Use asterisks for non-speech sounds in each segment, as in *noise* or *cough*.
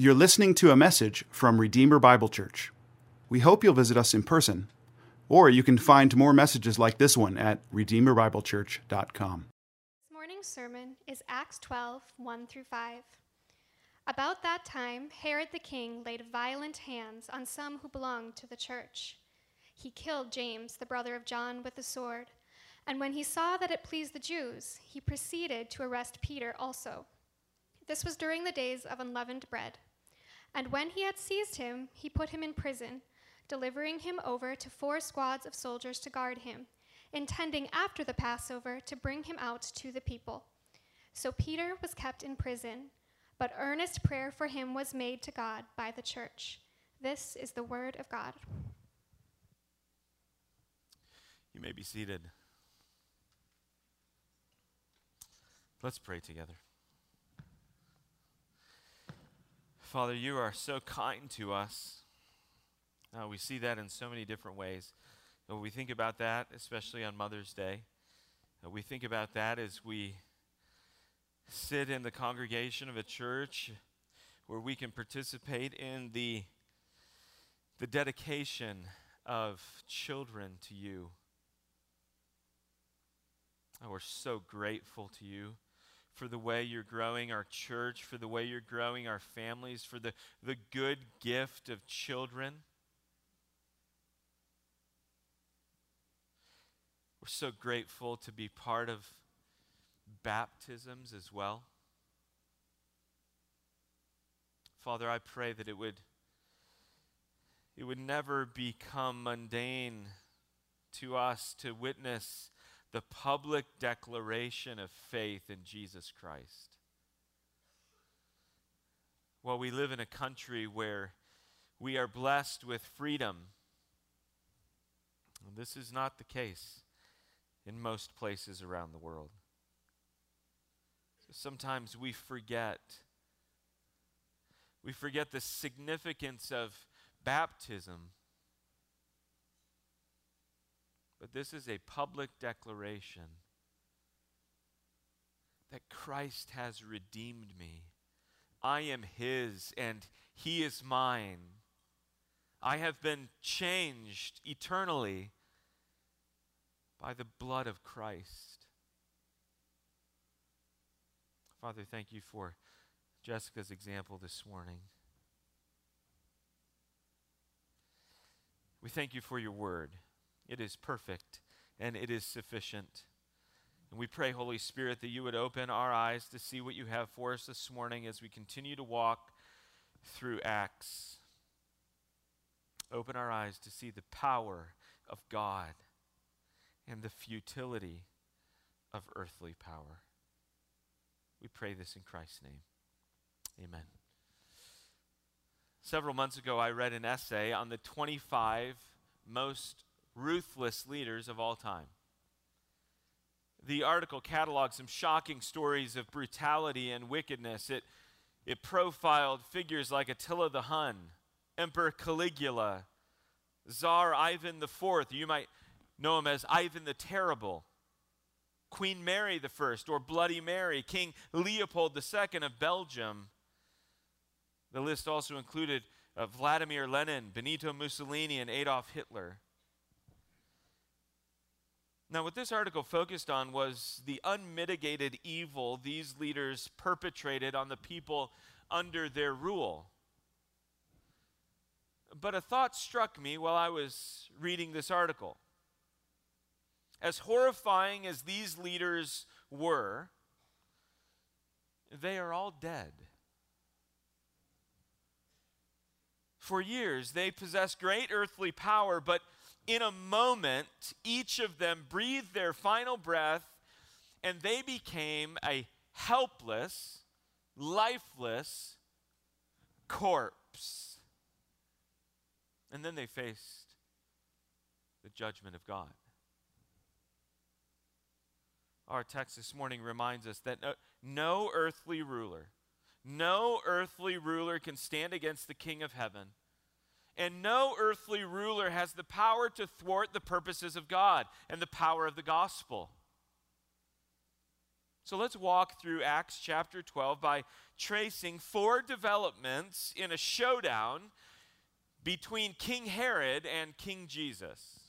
You're listening to a message from Redeemer Bible Church. We hope you'll visit us in person, or you can find more messages like this one at redeemerbiblechurch.com. This morning's sermon is Acts 12, 1 through 5. About that time, Herod the king laid violent hands on some who belonged to the church. He killed James, the brother of John, with the sword. And when he saw that it pleased the Jews, he proceeded to arrest Peter also. This was during the days of unleavened bread. And when he had seized him, he put him in prison, delivering him over to four squads of soldiers to guard him, intending after the Passover to bring him out to the people. So Peter was kept in prison, but earnest prayer for him was made to God by the church. This is the word of God. You may be seated. Let's pray together. Father, you are so kind to us. Uh, we see that in so many different ways. But we think about that, especially on Mother's Day. Uh, we think about that as we sit in the congregation of a church where we can participate in the, the dedication of children to you. Oh, we're so grateful to you for the way you're growing our church, for the way you're growing our families, for the, the good gift of children. We're so grateful to be part of baptisms as well. Father, I pray that it would it would never become mundane to us to witness the public declaration of faith in Jesus Christ. While we live in a country where we are blessed with freedom, And this is not the case in most places around the world. Sometimes we forget. We forget the significance of baptism but this is a public declaration that Christ has redeemed me. I am His and He is mine. I have been changed eternally by the blood of Christ. Father, thank you for Jessica's example this morning. We thank you for your word. It is perfect and it is sufficient. And we pray, Holy Spirit, that you would open our eyes to see what you have for us this morning as we continue to walk through Acts. Open our eyes to see the power of God and the futility of earthly power. We pray this in Christ's name. Amen. Several months ago, I read an essay on the 25 most ruthless leaders of all time. The article cataloged some shocking stories of brutality and wickedness. It, it profiled figures like Attila the Hun, Emperor Caligula, Tsar Ivan IV, you might know him as Ivan the Terrible, Queen Mary I, or Bloody Mary, King Leopold II of Belgium. The list also included uh, Vladimir Lenin, Benito Mussolini, and Adolf Hitler. Now, what this article focused on was the unmitigated evil these leaders perpetrated on the people under their rule. But a thought struck me while I was reading this article. As horrifying as these leaders were, they are all dead. For years, they possessed great earthly power, but in a moment, each of them breathed their final breath and they became a helpless, lifeless corpse. And then they faced the judgment of God. Our text this morning reminds us that no, no earthly ruler, no earthly ruler can stand against the King of heaven and no earthly ruler has the power to thwart the purposes of God and the power of the gospel. So let's walk through Acts chapter 12 by tracing four developments in a showdown between King Herod and King Jesus.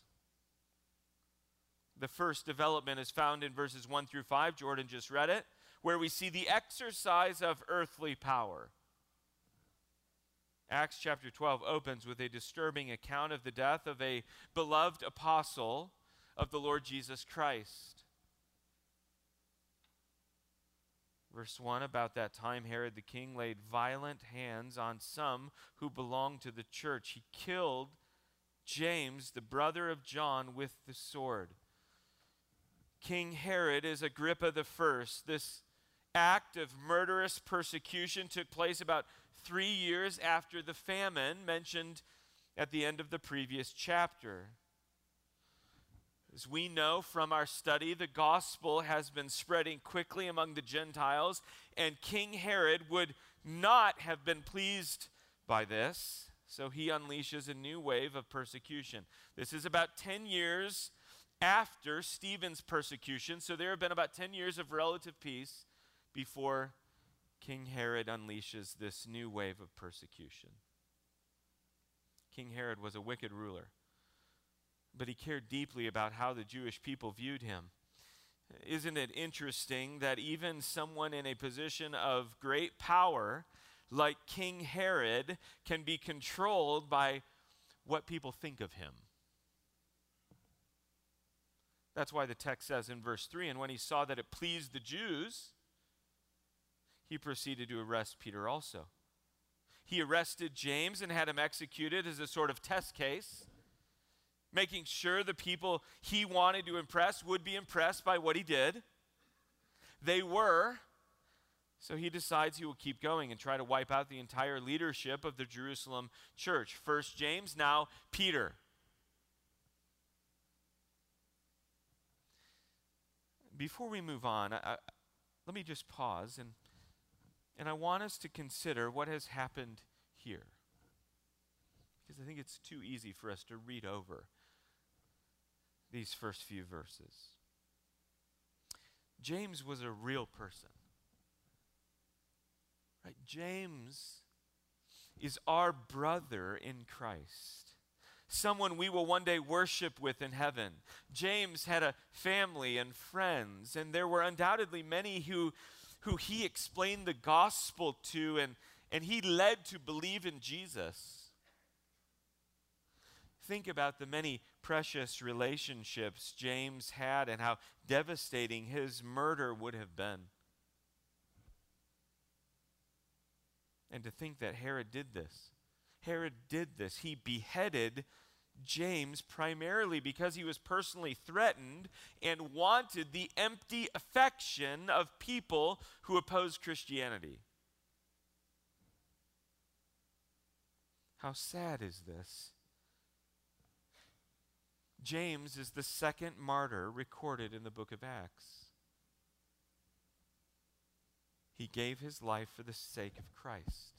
The first development is found in verses 1 through 5. Jordan just read it, where we see the exercise of earthly power. Acts chapter 12 opens with a disturbing account of the death of a beloved apostle of the Lord Jesus Christ. Verse 1 About that time, Herod the king laid violent hands on some who belonged to the church. He killed James, the brother of John, with the sword. King Herod is Agrippa the first. This act of murderous persecution took place about three years after the famine mentioned at the end of the previous chapter. As we know from our study, the gospel has been spreading quickly among the Gentiles, and King Herod would not have been pleased by this, so he unleashes a new wave of persecution. This is about 10 years after Stephen's persecution, so there have been about 10 years of relative peace before King Herod unleashes this new wave of persecution. King Herod was a wicked ruler, but he cared deeply about how the Jewish people viewed him. Isn't it interesting that even someone in a position of great power, like King Herod, can be controlled by what people think of him? That's why the text says in verse 3 And when he saw that it pleased the Jews, he proceeded to arrest Peter also. He arrested James and had him executed as a sort of test case, making sure the people he wanted to impress would be impressed by what he did. They were. So he decides he will keep going and try to wipe out the entire leadership of the Jerusalem church. First James, now Peter. Before we move on, I, I, let me just pause and and I want us to consider what has happened here. Because I think it's too easy for us to read over these first few verses. James was a real person. Right? James is our brother in Christ. Someone we will one day worship with in heaven. James had a family and friends, and there were undoubtedly many who who he explained the gospel to and, and he led to believe in Jesus. Think about the many precious relationships James had and how devastating his murder would have been. And to think that Herod did this. Herod did this. He beheaded James primarily because he was personally threatened and wanted the empty affection of people who opposed Christianity. How sad is this? James is the second martyr recorded in the book of Acts. He gave his life for the sake of Christ.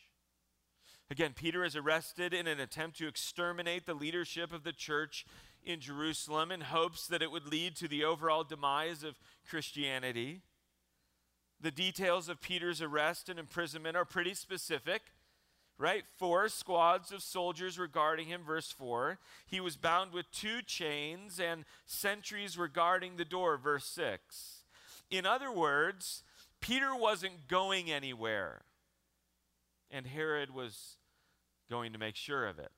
Again, Peter is arrested in an attempt to exterminate the leadership of the church in Jerusalem in hopes that it would lead to the overall demise of Christianity. The details of Peter's arrest and imprisonment are pretty specific, right? Four squads of soldiers regarding him, verse 4. He was bound with two chains and sentries were guarding the door, verse 6. In other words, Peter wasn't going anywhere, and Herod was going to make sure of it.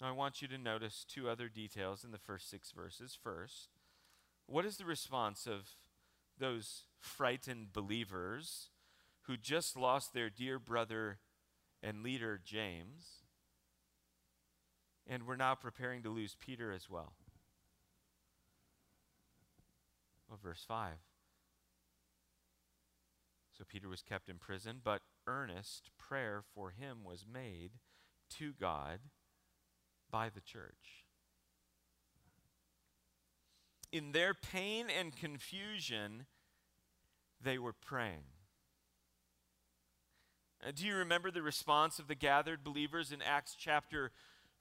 Now, I want you to notice two other details in the first six verses. First, what is the response of those frightened believers who just lost their dear brother and leader, James, and were now preparing to lose Peter as well? Well, verse 5. So Peter was kept in prison, but earnest prayer for him was made to God by the church. In their pain and confusion, they were praying. Uh, do you remember the response of the gathered believers in Acts chapter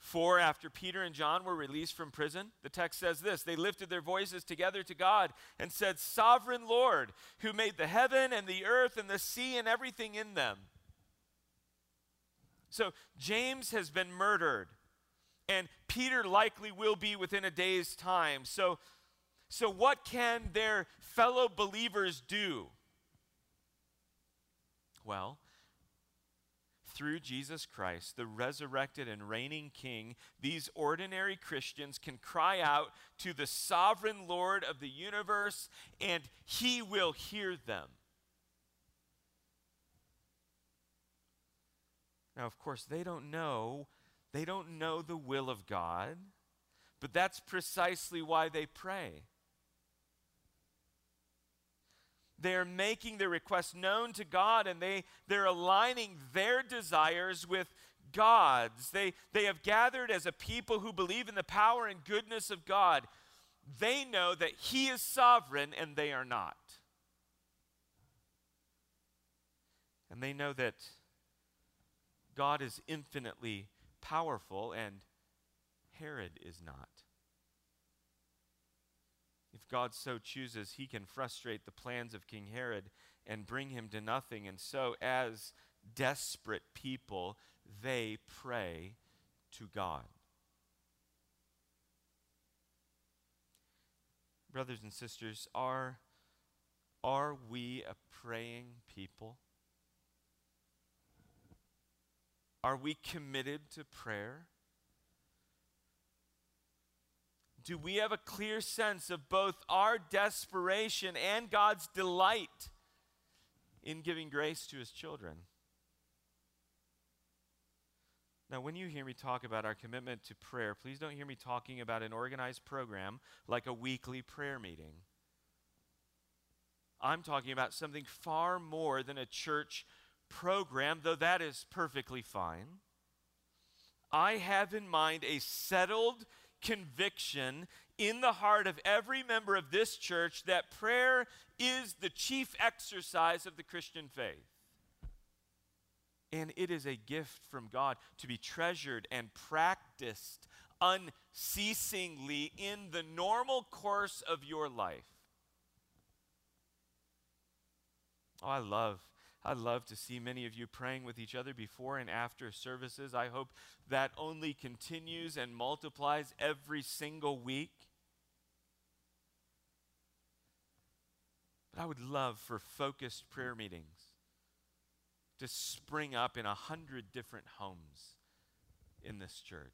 4 after Peter and John were released from prison? The text says this They lifted their voices together to God and said, Sovereign Lord, who made the heaven and the earth and the sea and everything in them. So James has been murdered, and Peter likely will be within a day's time. So, so what can their fellow believers do? Well, through Jesus Christ, the resurrected and reigning King, these ordinary Christians can cry out to the sovereign Lord of the universe, and he will hear them. Now, of course, they don't know, they don't know the will of God, but that's precisely why they pray. They're making their requests known to God and they, they're aligning their desires with God's. They, they have gathered as a people who believe in the power and goodness of God. They know that He is sovereign and they are not. And they know that God is infinitely powerful and Herod is not. If God so chooses, he can frustrate the plans of King Herod and bring him to nothing. And so, as desperate people, they pray to God. Brothers and sisters, are, are we a praying people? Are we committed to prayer? Do we have a clear sense of both our desperation and God's delight in giving grace to his children? Now, when you hear me talk about our commitment to prayer, please don't hear me talking about an organized program like a weekly prayer meeting. I'm talking about something far more than a church program, though that is perfectly fine. I have in mind a settled conviction in the heart of every member of this church that prayer is the chief exercise of the Christian faith. And it is a gift from God to be treasured and practiced unceasingly in the normal course of your life. Oh, I love I love to see many of you praying with each other before and after services. I hope that only continues and multiplies every single week. But I would love for focused prayer meetings to spring up in a hundred different homes in this church.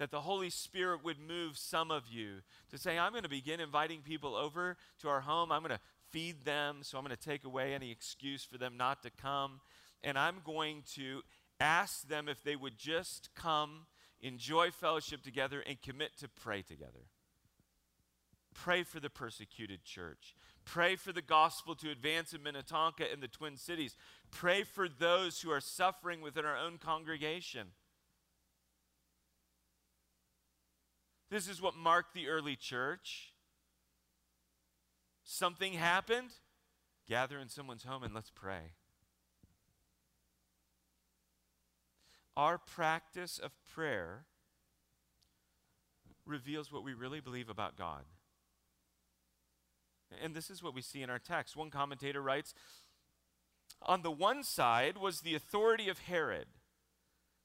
That the Holy Spirit would move some of you to say, I'm going to begin inviting people over to our home. I'm going to feed them, so I'm going to take away any excuse for them not to come. And I'm going to ask them if they would just come, enjoy fellowship together, and commit to pray together. Pray for the persecuted church. Pray for the gospel to advance in Minnetonka and the Twin Cities. Pray for those who are suffering within our own congregation. This is what marked the early church. Something happened? Gather in someone's home and let's pray. Our practice of prayer reveals what we really believe about God. And this is what we see in our text. One commentator writes On the one side was the authority of Herod,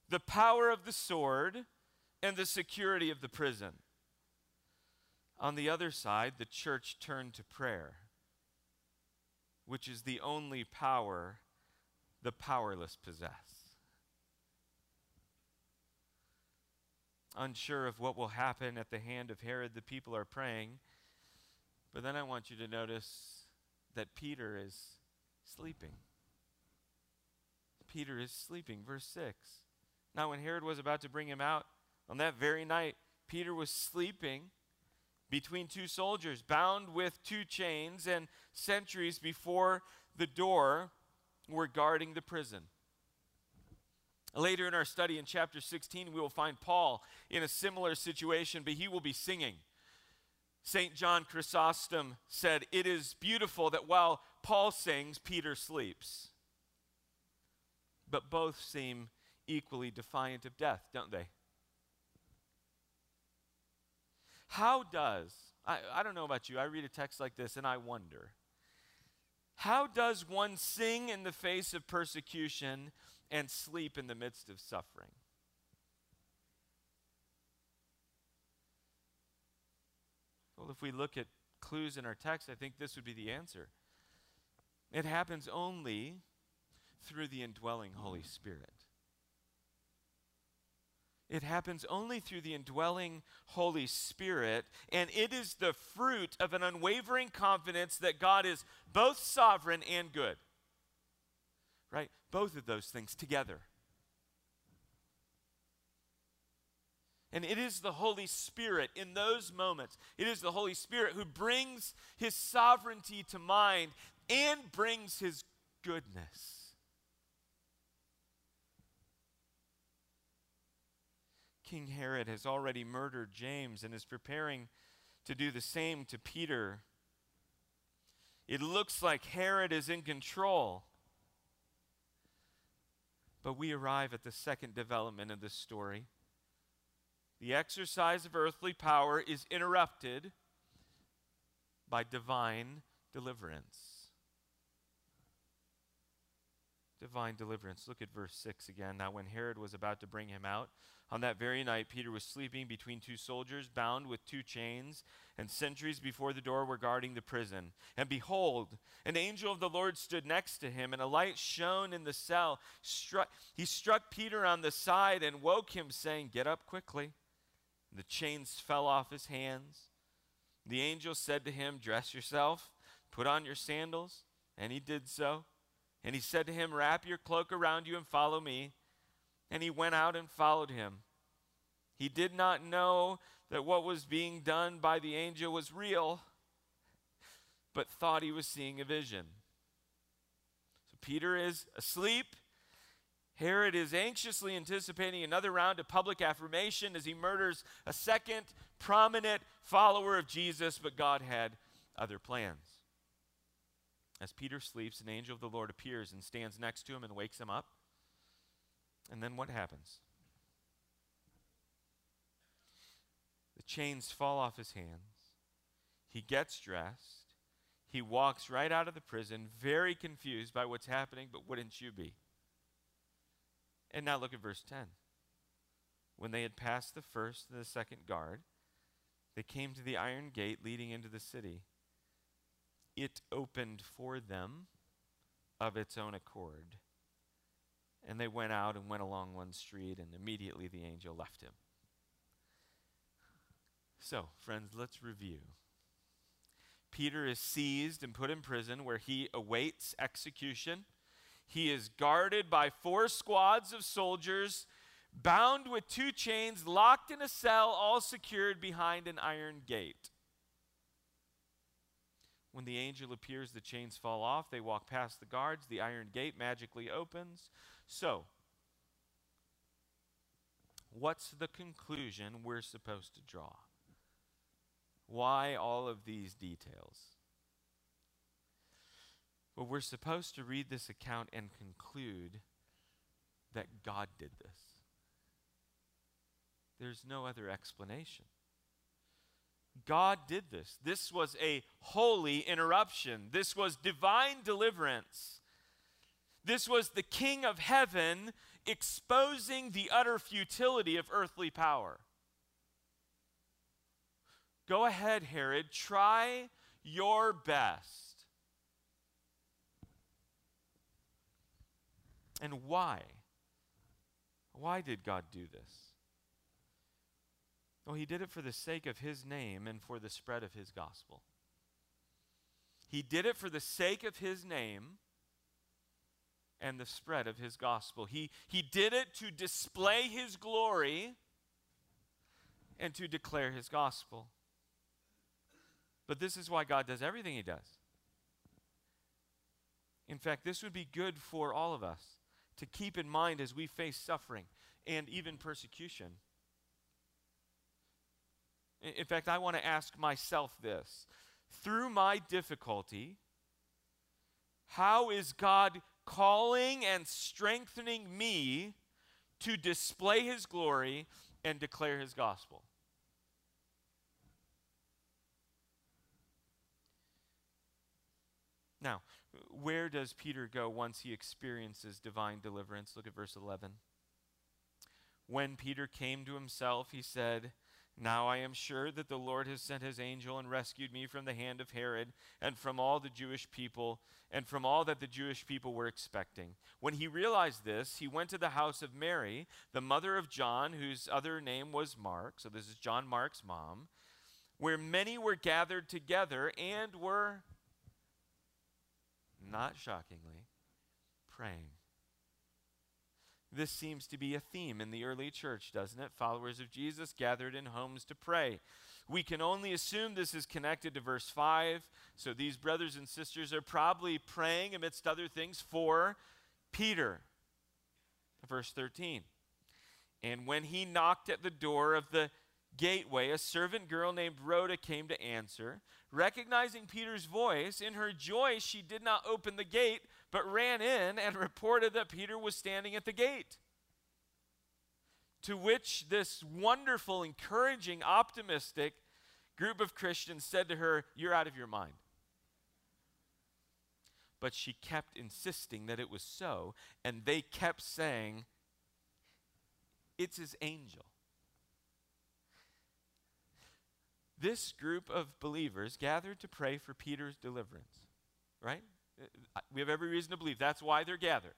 the power of the sword, and the security of the prison. On the other side, the church turned to prayer, which is the only power the powerless possess. Unsure of what will happen at the hand of Herod, the people are praying. But then I want you to notice that Peter is sleeping. Peter is sleeping. Verse 6. Now, when Herod was about to bring him out on that very night, Peter was sleeping between two soldiers, bound with two chains, and sentries before the door were guarding the prison. Later in our study in chapter 16, we will find Paul in a similar situation, but he will be singing. St. John Chrysostom said, It is beautiful that while Paul sings, Peter sleeps. But both seem equally defiant of death, don't they? How does, I, I don't know about you, I read a text like this and I wonder, how does one sing in the face of persecution and sleep in the midst of suffering? Well, if we look at clues in our text, I think this would be the answer. It happens only through the indwelling Holy Spirit. It happens only through the indwelling Holy Spirit, and it is the fruit of an unwavering confidence that God is both sovereign and good. Right? Both of those things together. And it is the Holy Spirit in those moments, it is the Holy Spirit who brings his sovereignty to mind and brings his goodness. King Herod has already murdered James and is preparing to do the same to Peter. It looks like Herod is in control. But we arrive at the second development of this story. The exercise of earthly power is interrupted by divine deliverance. Divine deliverance. Look at verse 6 again. Now, when Herod was about to bring him out, on that very night, Peter was sleeping between two soldiers, bound with two chains, and sentries before the door were guarding the prison. And behold, an angel of the Lord stood next to him, and a light shone in the cell. Struck, he struck Peter on the side and woke him, saying, Get up quickly. The chains fell off his hands. The angel said to him, Dress yourself, put on your sandals. And he did so. And he said to him, Wrap your cloak around you and follow me and he went out and followed him. He did not know that what was being done by the angel was real, but thought he was seeing a vision. So Peter is asleep. Herod is anxiously anticipating another round of public affirmation as he murders a second prominent follower of Jesus, but God had other plans. As Peter sleeps, an angel of the Lord appears and stands next to him and wakes him up. And then what happens? The chains fall off his hands. He gets dressed. He walks right out of the prison, very confused by what's happening, but wouldn't you be? And now look at verse 10. When they had passed the first and the second guard, they came to the iron gate leading into the city. It opened for them of its own accord and they went out and went along one street, and immediately the angel left him. So, friends, let's review. Peter is seized and put in prison where he awaits execution. He is guarded by four squads of soldiers, bound with two chains, locked in a cell, all secured behind an iron gate. When the angel appears, the chains fall off. They walk past the guards. The iron gate magically opens. So, what's the conclusion we're supposed to draw? Why all of these details? Well, we're supposed to read this account and conclude that God did this. There's no other explanation. God did this. This was a holy interruption. This was divine deliverance. This was the King of heaven exposing the utter futility of earthly power. Go ahead, Herod, try your best. And why? Why did God do this? Well, he did it for the sake of his name and for the spread of his gospel. He did it for the sake of his name and the spread of his gospel. He, he did it to display his glory and to declare his gospel. But this is why God does everything He does. In fact, this would be good for all of us to keep in mind as we face suffering and even persecution. In fact, I want to ask myself this through my difficulty, how is God calling and strengthening me to display His glory and declare His gospel? Now, where does Peter go once he experiences divine deliverance? Look at verse 11. When Peter came to himself, he said, Now I am sure that the Lord has sent his angel and rescued me from the hand of Herod and from all the Jewish people and from all that the Jewish people were expecting. When he realized this, he went to the house of Mary, the mother of John, whose other name was Mark. So this is John Mark's mom, where many were gathered together and were not shockingly, praying. This seems to be a theme in the early church, doesn't it? Followers of Jesus gathered in homes to pray. We can only assume this is connected to verse 5. So these brothers and sisters are probably praying, amidst other things, for Peter. Verse 13. And when he knocked at the door of the gateway, a servant girl named Rhoda came to answer. Recognizing Peter's voice, in her joy, she did not open the gate, but ran in and reported that Peter was standing at the gate. To which this wonderful, encouraging, optimistic group of Christians said to her, You're out of your mind. But she kept insisting that it was so, and they kept saying, It's his angel. this group of believers gathered to pray for Peter's deliverance, right? We have every reason to believe that's why they're gathered.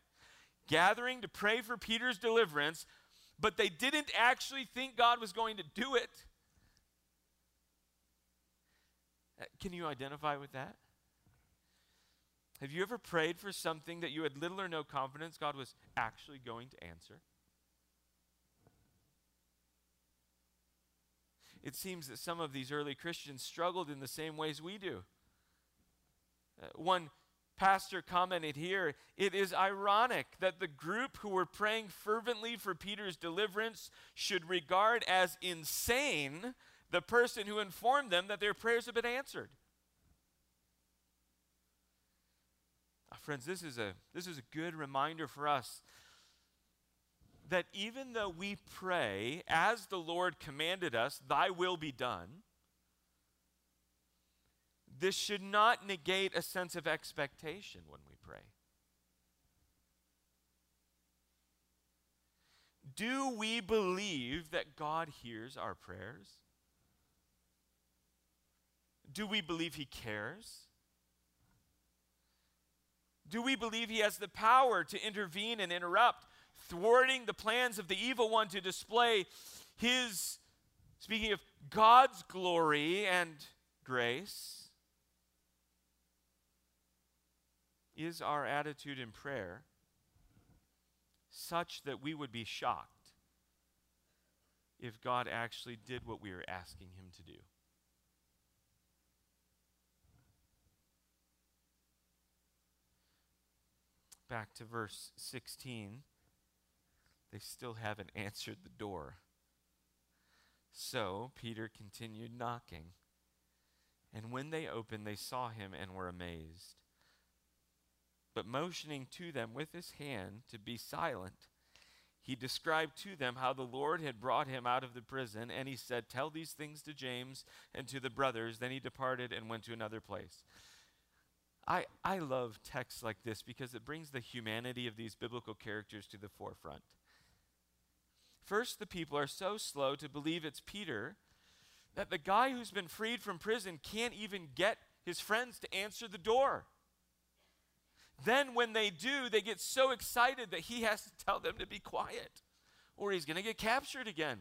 Gathering to pray for Peter's deliverance, but they didn't actually think God was going to do it. Uh, can you identify with that? Have you ever prayed for something that you had little or no confidence God was actually going to answer? it seems that some of these early Christians struggled in the same ways we do. Uh, one pastor commented here it is ironic that the group who were praying fervently for Peter's deliverance should regard as insane the person who informed them that their prayers have been answered. Uh, friends, this is, a, this is a good reminder for us that even though we pray as the Lord commanded us, Thy will be done, this should not negate a sense of expectation when we pray. Do we believe that God hears our prayers? Do we believe He cares? Do we believe He has the power to intervene and interrupt thwarting the plans of the evil one to display his, speaking of God's glory and grace, is our attitude in prayer such that we would be shocked if God actually did what we were asking him to do? Back to verse 16 they still haven't *laughs* answered the door. So Peter continued knocking. And when they opened, they saw him and were amazed. But motioning to them with his hand to be silent, he described to them how the Lord had brought him out of the prison, and he said, Tell these things to James and to the brothers. Then he departed and went to another place. I, I love texts like this because it brings the humanity of these biblical characters to the forefront. First, the people are so slow to believe it's Peter that the guy who's been freed from prison can't even get his friends to answer the door. Then, when they do, they get so excited that he has to tell them to be quiet or he's going to get captured again.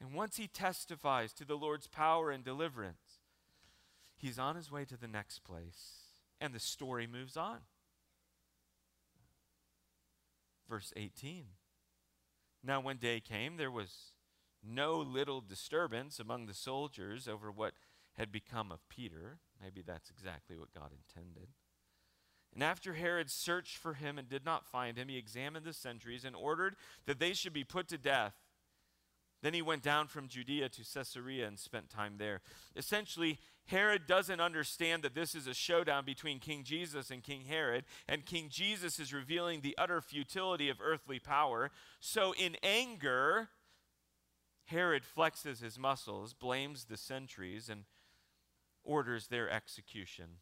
And once he testifies to the Lord's power and deliverance, he's on his way to the next place, and the story moves on. Verse 18. Now, when day came, there was no little disturbance among the soldiers over what had become of Peter. Maybe that's exactly what God intended. And after Herod searched for him and did not find him, he examined the sentries and ordered that they should be put to death. Then he went down from Judea to Caesarea and spent time there. Essentially, Herod doesn't understand that this is a showdown between King Jesus and King Herod, and King Jesus is revealing the utter futility of earthly power. So, in anger, Herod flexes his muscles, blames the sentries, and orders their execution.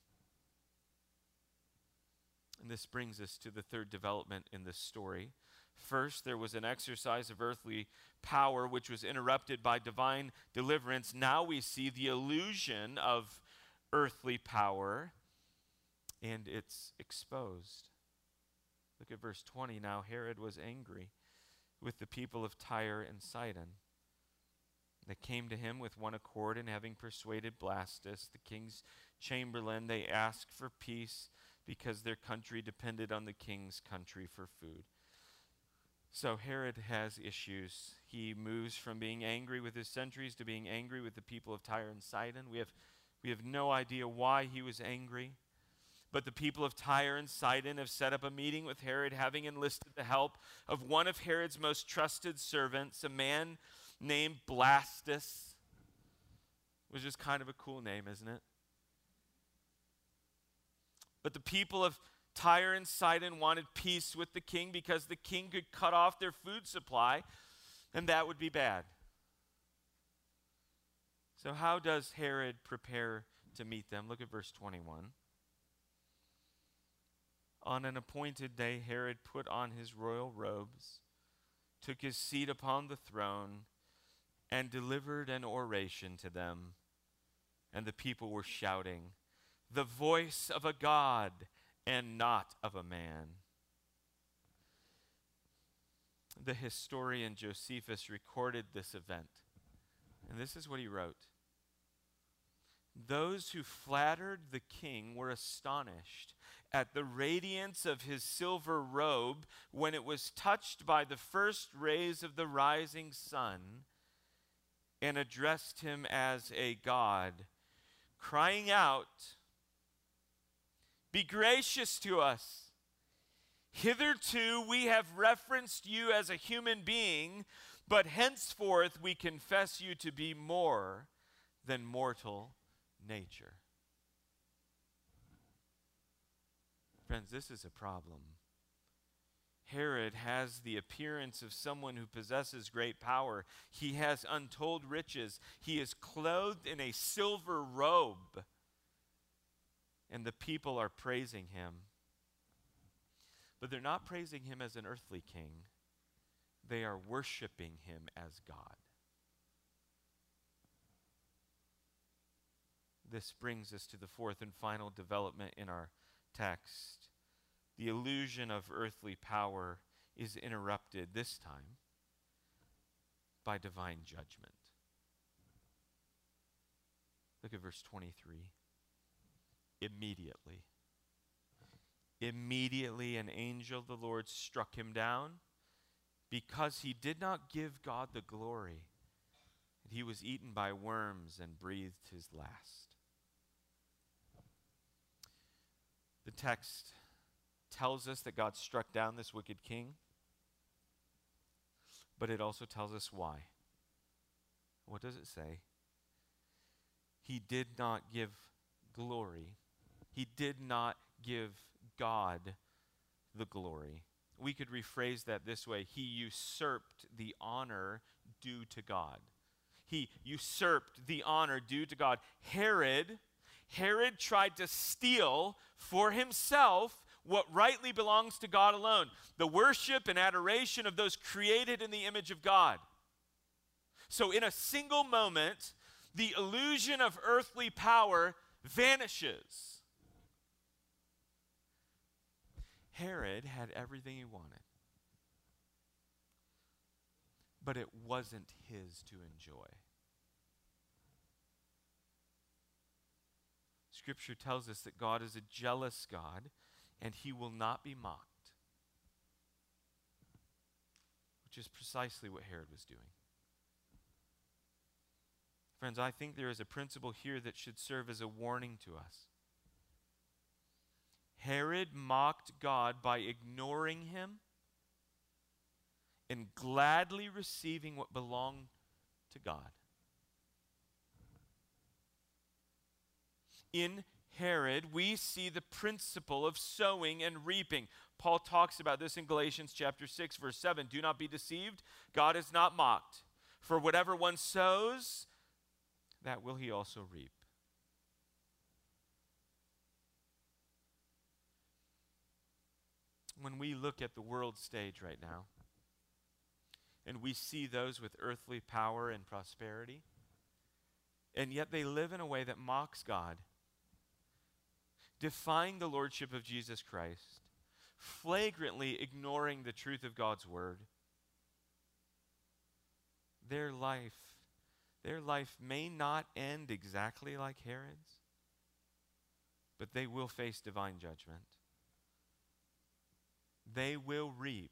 And this brings us to the third development in this story. First, there was an exercise of earthly power which was interrupted by divine deliverance. Now we see the illusion of earthly power and it's exposed. Look at verse 20. Now Herod was angry with the people of Tyre and Sidon. They came to him with one accord, and having persuaded Blastus, the king's chamberlain, they asked for peace because their country depended on the king's country for food. So Herod has issues. He moves from being angry with his sentries to being angry with the people of Tyre and Sidon. We have, we have no idea why he was angry. But the people of Tyre and Sidon have set up a meeting with Herod, having enlisted the help of one of Herod's most trusted servants, a man named Blastus, which is kind of a cool name, isn't it? But the people of Tyre and Sidon wanted peace with the king because the king could cut off their food supply, and that would be bad. So, how does Herod prepare to meet them? Look at verse 21. On an appointed day, Herod put on his royal robes, took his seat upon the throne, and delivered an oration to them. And the people were shouting, The voice of a God and not of a man. The historian Josephus recorded this event. And this is what he wrote Those who flattered the king were astonished at the radiance of his silver robe when it was touched by the first rays of the rising sun and addressed him as a God, crying out, Be gracious to us. Hitherto we have referenced you as a human being, but henceforth we confess you to be more than mortal nature. Friends, this is a problem. Herod has the appearance of someone who possesses great power. He has untold riches. He is clothed in a silver robe, and the people are praising him. But they're not praising him as an earthly king, they are worshiping him as God. This brings us to the fourth and final development in our text the illusion of earthly power is interrupted this time by divine judgment. Look at verse 23. Immediately. Immediately an angel of the Lord struck him down because he did not give God the glory. And he was eaten by worms and breathed his last. The text tells us that God struck down this wicked king, but it also tells us why. What does it say? He did not give glory, he did not give God the glory. We could rephrase that this way He usurped the honor due to God. He usurped the honor due to God. Herod, Herod tried to steal for himself what rightly belongs to God alone the worship and adoration of those created in the image of God. So, in a single moment, the illusion of earthly power vanishes. Herod had everything he wanted, but it wasn't his to enjoy. Scripture tells us that God is a jealous God and he will not be mocked. Which is precisely what Herod was doing. Friends, I think there is a principle here that should serve as a warning to us. Herod mocked God by ignoring him and gladly receiving what belonged to God. In Herod, we see the principle of sowing and reaping. Paul talks about this in Galatians chapter 6 verse 7. Do not be deceived, God is not mocked. For whatever one sows, that will he also reap. When we look at the world stage right now, and we see those with earthly power and prosperity, and yet they live in a way that mocks God, defying the lordship of Jesus Christ, flagrantly ignoring the truth of God's word. Their life, their life may not end exactly like Herod's, but they will face divine judgment. They will reap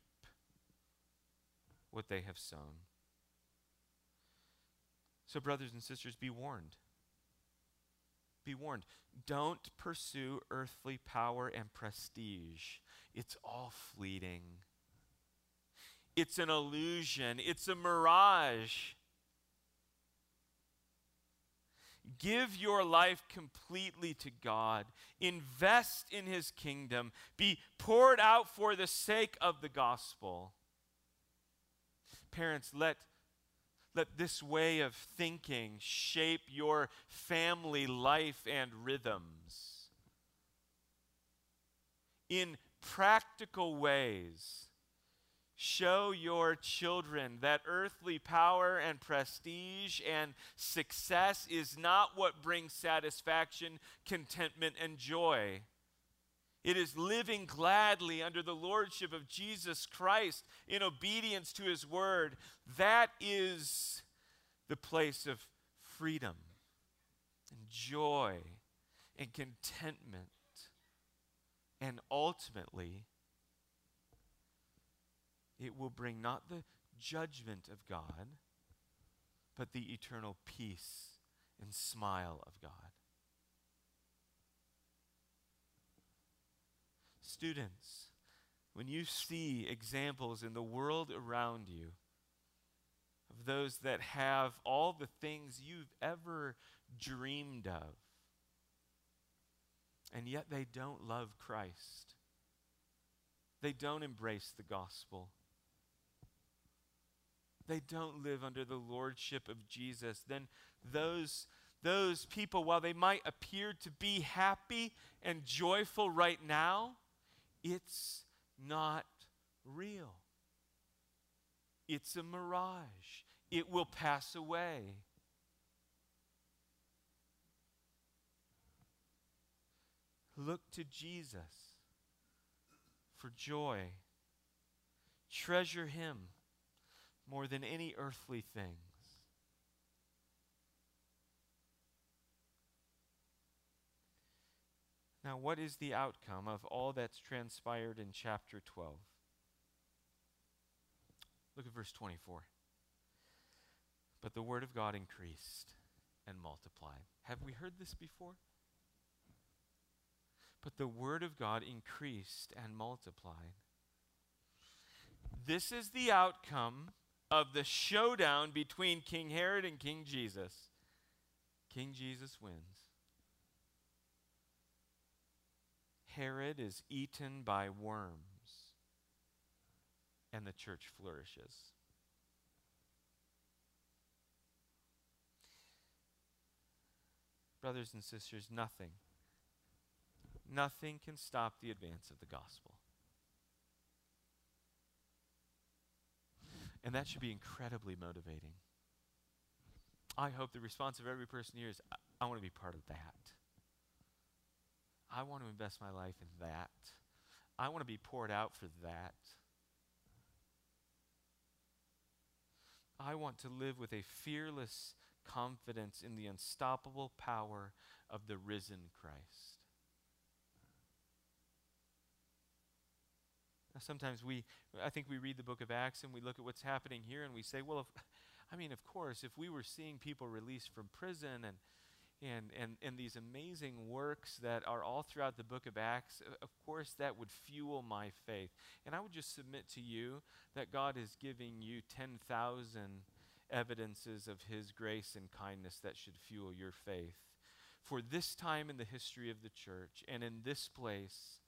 what they have sown. So, brothers and sisters, be warned. Be warned. Don't pursue earthly power and prestige. It's all fleeting. It's an illusion, it's a mirage. Give your life completely to God. Invest in His kingdom. Be poured out for the sake of the gospel. Parents, let, let this way of thinking shape your family life and rhythms. In practical ways, show your children that earthly power and prestige and success is not what brings satisfaction, contentment, and joy. It is living gladly under the lordship of Jesus Christ in obedience to his word. That is the place of freedom and joy and contentment. And ultimately, it will bring not the judgment of God, but the eternal peace and smile of God. Students, when you see examples in the world around you of those that have all the things you've ever dreamed of, and yet they don't love Christ, they don't embrace the gospel, they don't live under the lordship of Jesus, then those those people, while they might appear to be happy and joyful right now, it's not real. It's a mirage. It will pass away. Look to Jesus for joy. Treasure Him more than any earthly thing. Now, what is the outcome of all that's transpired in chapter 12? Look at verse 24. But the word of God increased and multiplied. Have we heard this before? But the word of God increased and multiplied. This is the outcome of the showdown between King Herod and King Jesus. King Jesus wins. Herod is eaten by worms, and the church flourishes. Brothers and sisters, nothing, nothing can stop the advance of the gospel. And that should be incredibly motivating. I hope the response of every person here is I, I want to be part of that. I want to invest my life in that. I want to be poured out for that. I want to live with a fearless confidence in the unstoppable power of the risen Christ. Now, sometimes we, I think we read the book of Acts and we look at what's happening here and we say, well, if, I mean, of course, if we were seeing people released from prison and and, and, and these amazing works that are all throughout the book of Acts, of course, that would fuel my faith. And I would just submit to you that God is giving you 10,000 evidences of His grace and kindness that should fuel your faith. For this time in the history of the church and in this place,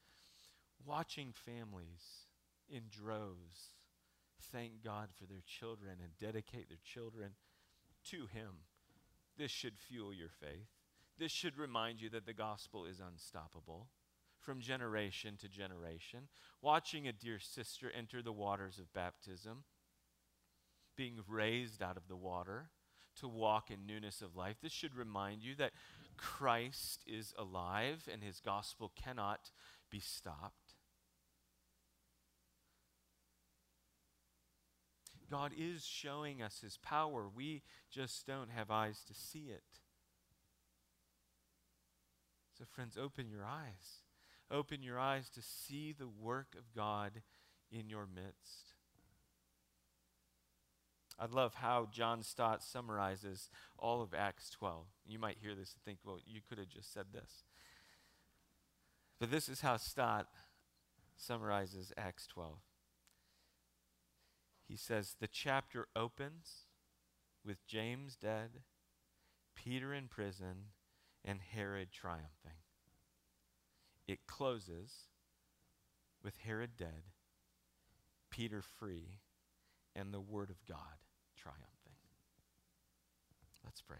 watching families in droves thank God for their children and dedicate their children to Him this should fuel your faith. This should remind you that the gospel is unstoppable from generation to generation. Watching a dear sister enter the waters of baptism, being raised out of the water to walk in newness of life, this should remind you that Christ is alive and his gospel cannot be stopped. God is showing us his power. We just don't have eyes to see it. So, friends, open your eyes. Open your eyes to see the work of God in your midst. I love how John Stott summarizes all of Acts 12. You might hear this and think, well, you could have just said this. But this is how Stott summarizes Acts 12 he says the chapter opens with James dead, Peter in prison, and Herod triumphing. It closes with Herod dead, Peter free, and the Word of God triumphing. Let's pray.